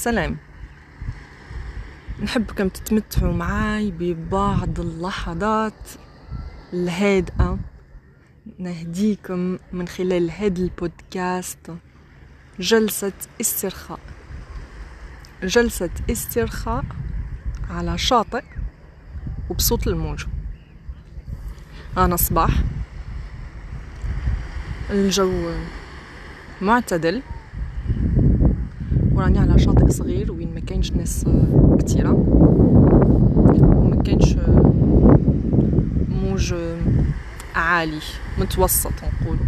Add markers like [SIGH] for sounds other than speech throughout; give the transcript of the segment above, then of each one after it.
سلام. نحبكم تتمتعوا معاي ببعض اللحظات الهادئة. نهديكم من خلال هذا البودكاست جلسة استرخاء. جلسة استرخاء على شاطئ وبصوت الموج. أنا صباح. الجو معتدل. وراني على شاطئ صغير وين ما كاينش ناس كتيرة. وما كاينش موج عالي متوسط نقول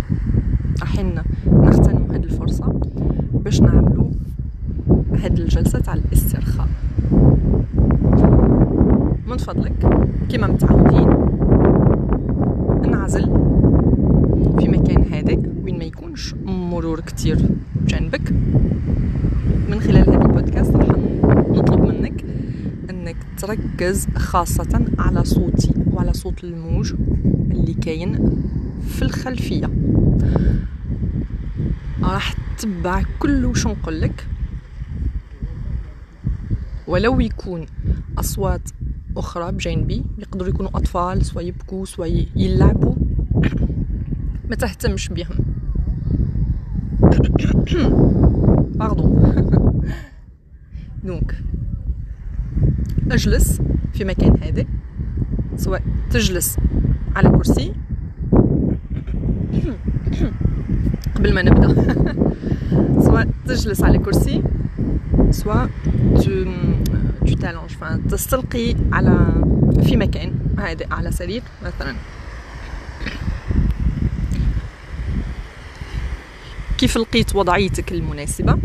راحين نغتنم هذه الفرصة باش نعملو هاد الجلسة تاع الاسترخاء. من فضلك كما متعودين انعزل في مكان هادئ وين ما يكونش مرور كتير جنبك من خلال هذا البودكاست راح نطلب منك انك تركز خاصة على صوتي وعلى صوت الموج اللي كاين في الخلفية. راح تتبع كل وش نقولك ولو يكون أصوات أخرى بجانبي يقدروا يكونوا أطفال سوا يبكوا سوا يلعبوا. [COUGHS] ما تهتمش بهم باردون دونك أجلس في مكان هادئ سواء تجلس على كرسي. [COUGHS] قبل ما نبدأ. [LAUGHS] سواء تجلس على كرسي سواء t'allonges. Enfin تستلقي على في مكان هادئ على سرير مثلا. كيف لقيت وضعيتك المناسبة؟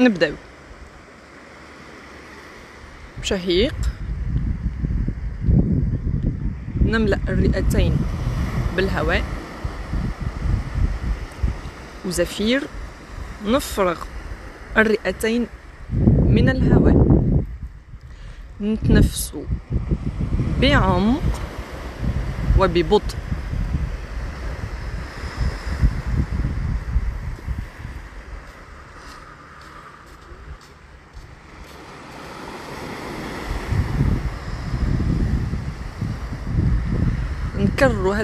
نبداو شهيق. نملأ الرئتين بالهواء. وزفير. نفرغ الرئتين من الهواء. نتنفسوا بعمق وببطء.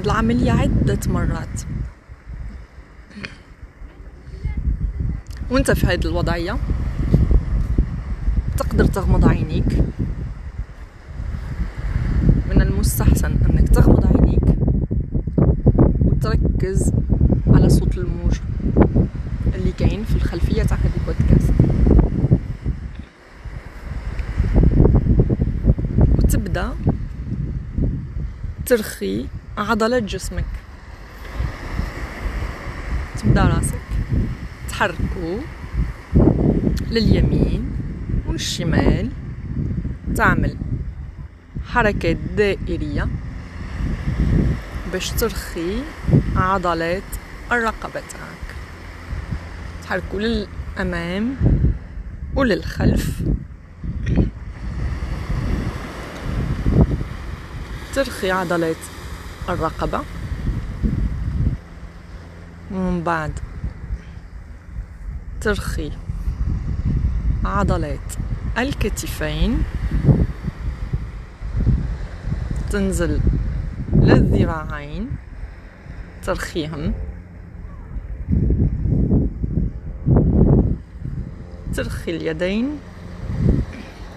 العملية عدة مرات. وانت في هذه الوضعية. تقدر تغمض عينيك. من المستحسن انك تغمض عينيك وتركز على صوت الموج اللي كاين في الخلفية تاع هذا البودكاست. وتبدأ ترخي عضلات جسمك. تبدأ راسك. تحركو لليمين والشمال. تعمل حركات دائرية باش ترخي عضلات الرقبة تاعك. تحركوا للأمام وللخلف. ترخي عضلات الرقبة. ومن بعد ترخي عضلات الكتفين. تنزل للذراعين ترخيهم. ترخي اليدين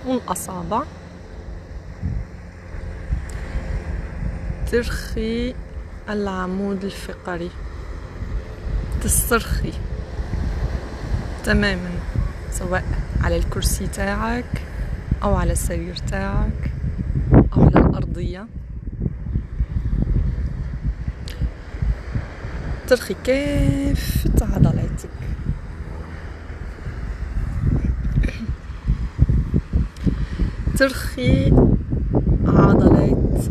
والأصابع. ترخي العمود الفقري. تسترخي. تماما. سواء على الكرسي تاعك أو على السرير تاعك أو على الأرضية. ترخي كافة عضلاتك ترخي عضلات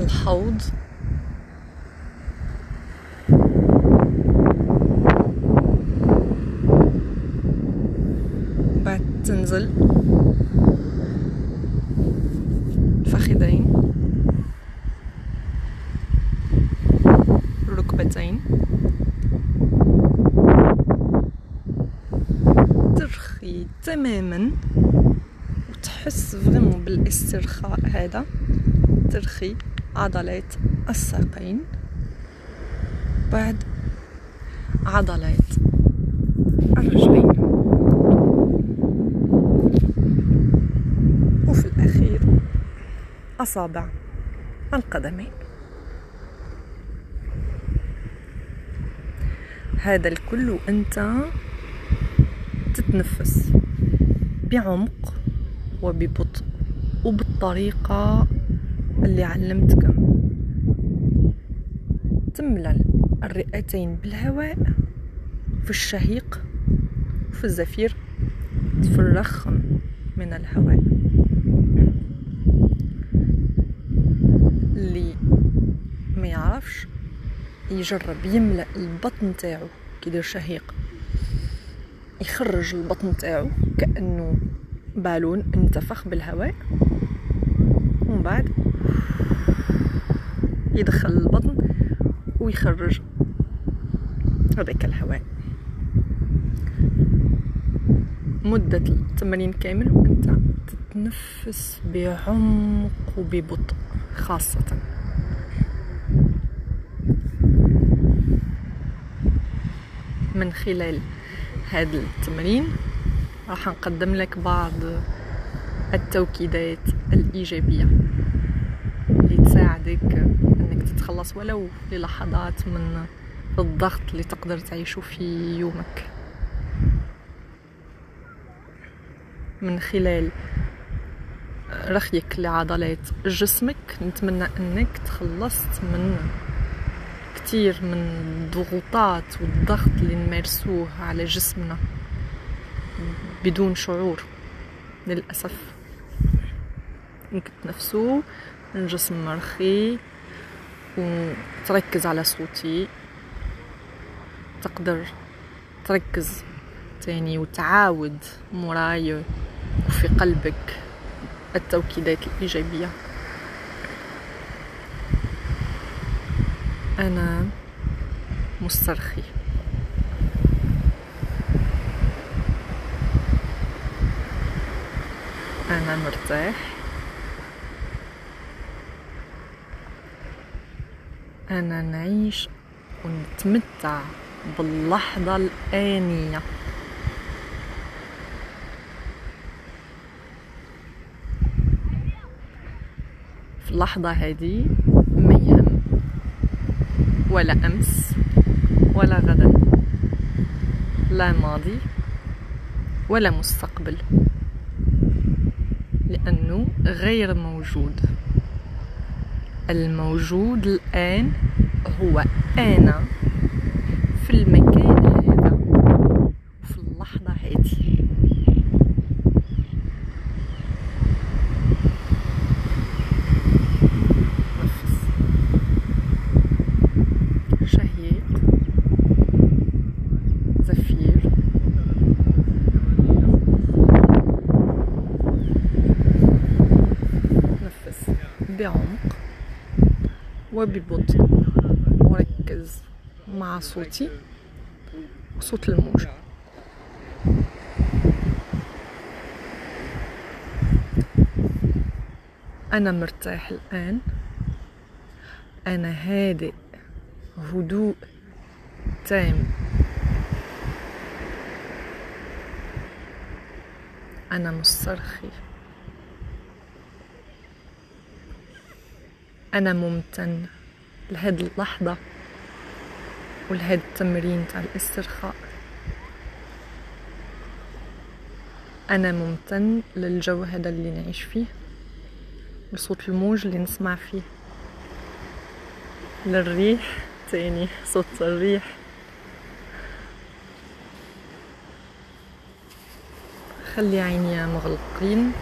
الحوض. بعد تنزل. الفخذين الساقين ترخي تماما. وتحس فريمون بالاسترخاء هذا. ترخي. عضلات الساقين. بعد عضلات الرجلين. وفي الأخير أصابع القدمين. هذا الكل وأنت تتنفس بعمق وببطء وبالطريقة اللي علمتك. تملى الرئتين بالهواء في الشهيق وفي الزفير تفرخ من الهواء. اللي ما يعرفش يجرب يملأ البطن تاعو كيدير شهيق. يخرج البطن تاعو كأنه بالون انتفخ بالهواء. ومن بعد يدخل البطن ويخرج هذاك الهواء. مدة التمرين كامل وأنت تتنفس بعمق وببطء خاصة. من خلال هذا التمرين راح نقدم لك بعض التوكيدات الإيجابية اللي تساعدك إنك تتخلص ولو للحظات من الضغط اللي تقدر تعيشه في يومك. من خلال رخيك لعضلات جسمك نتمنى إنك تخلصت من كتير من الضغوطات والضغط اللي نمارسوه على جسمنا بدون شعور للأسف. ممكن تنفسو الجسم مرخي وتركز على صوتي. تقدر تركز تاني وتعاود موراي وفي قلبك التوكيدات الإيجابية. أنا مسترخي. أنا مرتاح. أنا نعيش ونتمتع باللحظة الآنية. في اللحظة هذه ما يهم ولا أمس ولا غدا لا ماضي ولا مستقبل لأنه غير موجود. الموجود الآن هو أنا في المكان هذا في اللحظة هذه نفس شهيق زفير نفس بعمق وببطء وركز مع صوتي. وصوت الموج. أنا مرتاح الآن. أنا هادئ. هدوء تام. أنا مسترخي. أنا ممتن لهذه اللحظة ولهذا التمرين تاع الاسترخاء. أنا ممتن للجو هذا اللي نعيش فيه لصوت الموج اللي نسمع فيه. للريح تاني صوت الريح. خلي عيني مغلقين.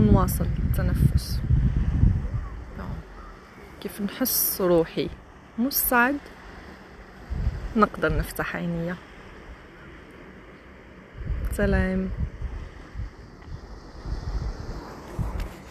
ونواصل التنفس كيف نحس روحي؟ مستعد نقدر نفتح عينيا. سلام.